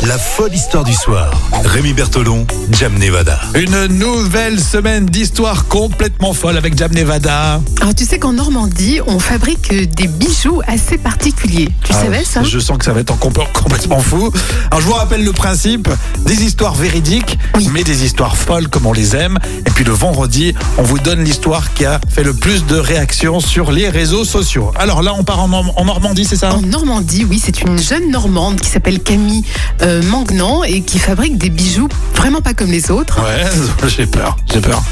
La folle histoire du soir. Rémi Bertolon, Jam Nevada. Une nouvelle semaine d'histoire complètement folle avec Jam Nevada. Alors tu sais qu'en Normandie, on fabrique des bijoux assez particuliers. Tu Ah, savais ça? Je sens que ça va être en compl- complètement fou. Alors je vous rappelle le principe des histoires véridiques, Oui. mais des histoires folles comme on les aime. Et puis le vendredi, on vous donne l'histoire qui a fait le plus de réactions sur les réseaux sociaux. Alors là, on part en Normandie, c'est ça? En Normandie, oui, c'est une jeune Normande qui s'appelle Camille euh, Mangnan et qui fabrique des bijoux vraiment pas comme les autres. Ouais, j'ai peur, j'ai peur.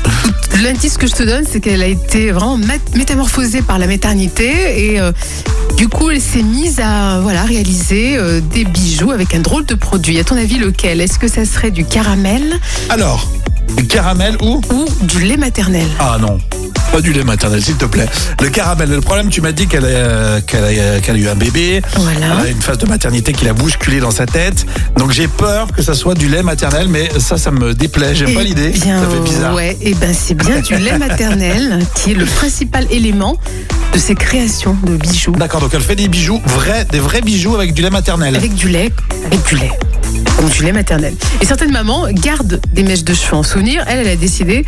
L'indice que je te donne, c'est qu'elle a été vraiment métamorphosée par la maternité et euh, du coup, elle s'est mise à voilà réaliser euh, des bijoux avec un drôle de produit. À ton avis, lequel? Est-ce que ça serait du caramel? Alors, du caramel ou? Ou du lait maternel? Ah non, pas du lait maternel, s'il te plaît. Le caramel, le problème, tu m'as dit qu'elle a, euh, qu'elle a, qu'elle a eu un bébé. Voilà. Elle a une phase de maternité qui l'a bousculé dans sa tête. Donc j'ai peur que ça soit du lait maternel, mais ça, ça me déplaît. J'aime pas Eh l'idée. bien, Ça fait bizarre. Ouais, et ben c'est bien du lait maternel qui est le principal élément de ces créations de bijoux. D'accord, donc elle fait des bijoux vrais, des vrais bijoux avec du lait maternel. Avec du lait, avec du lait. Donc du lait maternel. Et certaines mamans gardent des mèches de cheveux en souvenir. Elle, elle a décidé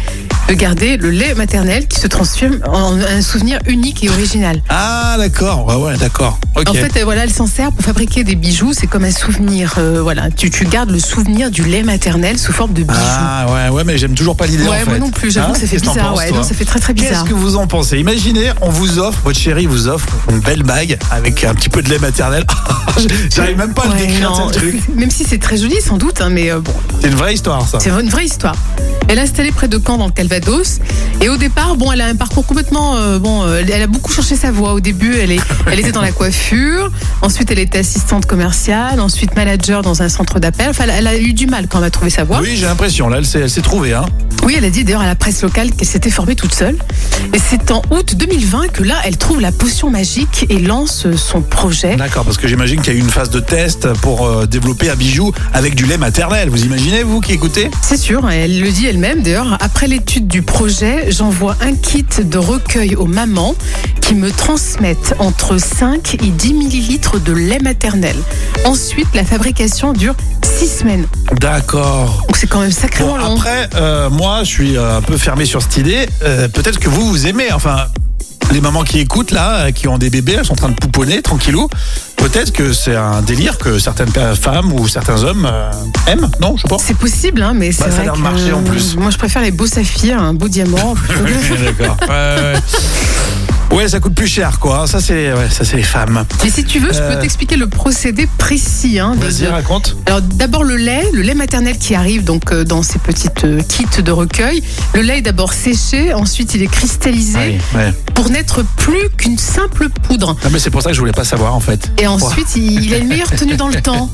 de garder le lait maternel qui se transforme en un souvenir unique et original. Ah d'accord, ouais, ouais, d'accord. En fait, euh, voilà, elle s'en sert pour fabriquer des bijoux. C'est comme un souvenir. euh, voilà, tu, tu gardes le souvenir du lait maternel sous forme de bijoux. ah ouais, ouais, mais j'aime toujours pas l'idée. ouais, en moi fait. non plus. J'avoue Hein que ça fait Qu'est-ce bizarre. penses, ouais, toi non, ça fait très très Qu'est-ce bizarre. que vous en pensez Imaginez, on vous offre, votre chérie vous offre une belle bague avec un petit peu de lait maternel. J'arrive même pas à le décrire, non, truc. Même si c'est très joli, sans doute, hein, mais euh, bon, C'est une vraie histoire, ça. c'est une vraie histoire. Elle est installée près de Caen, dans le Calvados. Et au départ, bon, elle a un parcours complètement. euh, bon, euh, elle a beaucoup cherché sa voie. Au début, elle, est, elle était dans la coiffure. Ensuite, elle était assistante commerciale. Ensuite, manager dans un centre d'appel. Enfin, elle a- elle a eu du mal quand même à trouver sa voie. Oui, j'ai l'impression. Là, elle s'est, elle s'est trouvée. Hein. Oui, elle a dit d'ailleurs à la presse locale qu'elle s'était formée toute seule. Et c'est en août 2020 que là, elle trouve la potion magique et lance son projet. D'accord, parce que j'imagine qu'il y a eu une phase de test pour euh, développer un bijou avec du lait maternel. Vous imaginez, vous qui écoutez? C'est sûr, elle le dit elle-même d'ailleurs. Après l'étude du projet, j'envoie un kit de recueil aux mamans qui me transmettent entre 5 et 10 millilitres de lait maternel. Ensuite, la fabrication dure 6 semaines. D'accord. Donc c'est quand même sacrément Bon, long. après, euh, moi, je suis un peu fermé sur cette idée. Euh, Peut-être que vous, vous aimez. Enfin, les mamans qui écoutent, là, qui ont des bébés, elles sont en train de pouponner, tranquillou. Peut-être que c'est un délire que certaines femmes ou certains hommes euh, aiment, non Je pense. C'est possible, hein, mais c'est Bah, ça a vrai l'air de que marcher en plus. moi je préfère les beaux saphirs, un beau diamant. D'accord. Ouais, ouais. Ouais, ça coûte plus cher, quoi. Ça, c'est ouais, ça, c'est les femmes. Mais si tu veux, je Euh. peux t'expliquer le procédé précis. Hein, de- Vas-y, de- raconte. Alors d'abord le lait, le lait maternel qui arrive donc euh, dans ces petites euh, kits de recueil. Le lait est d'abord séché, ensuite il est cristallisé Ouais, ouais. pour n'être plus qu'une simple poudre. Non, mais c'est pour ça que je voulais pas savoir, en fait. Et ensuite il, il a une meilleure tenue dans le temps.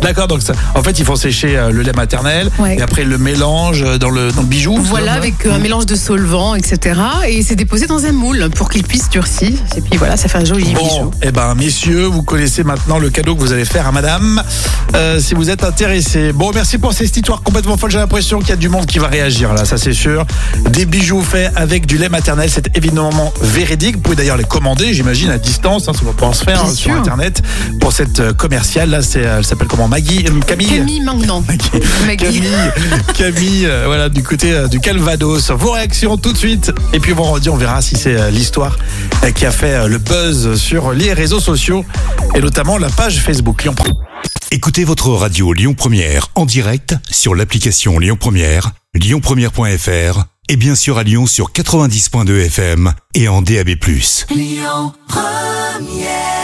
D'accord, donc ça, en fait, ils font sécher euh, le lait maternel Ouais. et après ils le mélangent dans le, dans le bijou. Voilà avec euh, un mélange de solvant, etc. Et c'est déposé dans un moule pour qu'il puisse durcir. Et puis voilà, ça fait un joli Bon, bijou. eh ben, messieurs, vous connaissez maintenant le cadeau que vous allez faire à madame, euh, si vous êtes intéressé. Bon, merci pour cette histoire complètement folle. J'ai l'impression qu'il y a du monde qui va réagir là, ça c'est sûr. Des bijoux faits avec du lait maternel, c'est évidemment véridique. Vous pouvez d'ailleurs les commander, j'imagine, à distance. Hein, ça va pouvoir se faire hein, sur. Internet. Pour cette euh, commerciale, là, c'est, euh, elle s'appelle comment? Maggie euh, Camille? Camille. Maggie. Camille, Camille, euh, voilà, du côté du Calvados. Vos réactions tout de suite. Et puis vendredi, on verra si c'est l'histoire qui a fait euh, le buzz sur les réseaux sociaux et notamment la page Facebook Lyon Pro. Écoutez votre radio Lyon Première en direct sur l'application Lyon Première, lyonpremière.fr et bien sûr à Lyon sur 90.2 FM et en DAB+. Lyon Première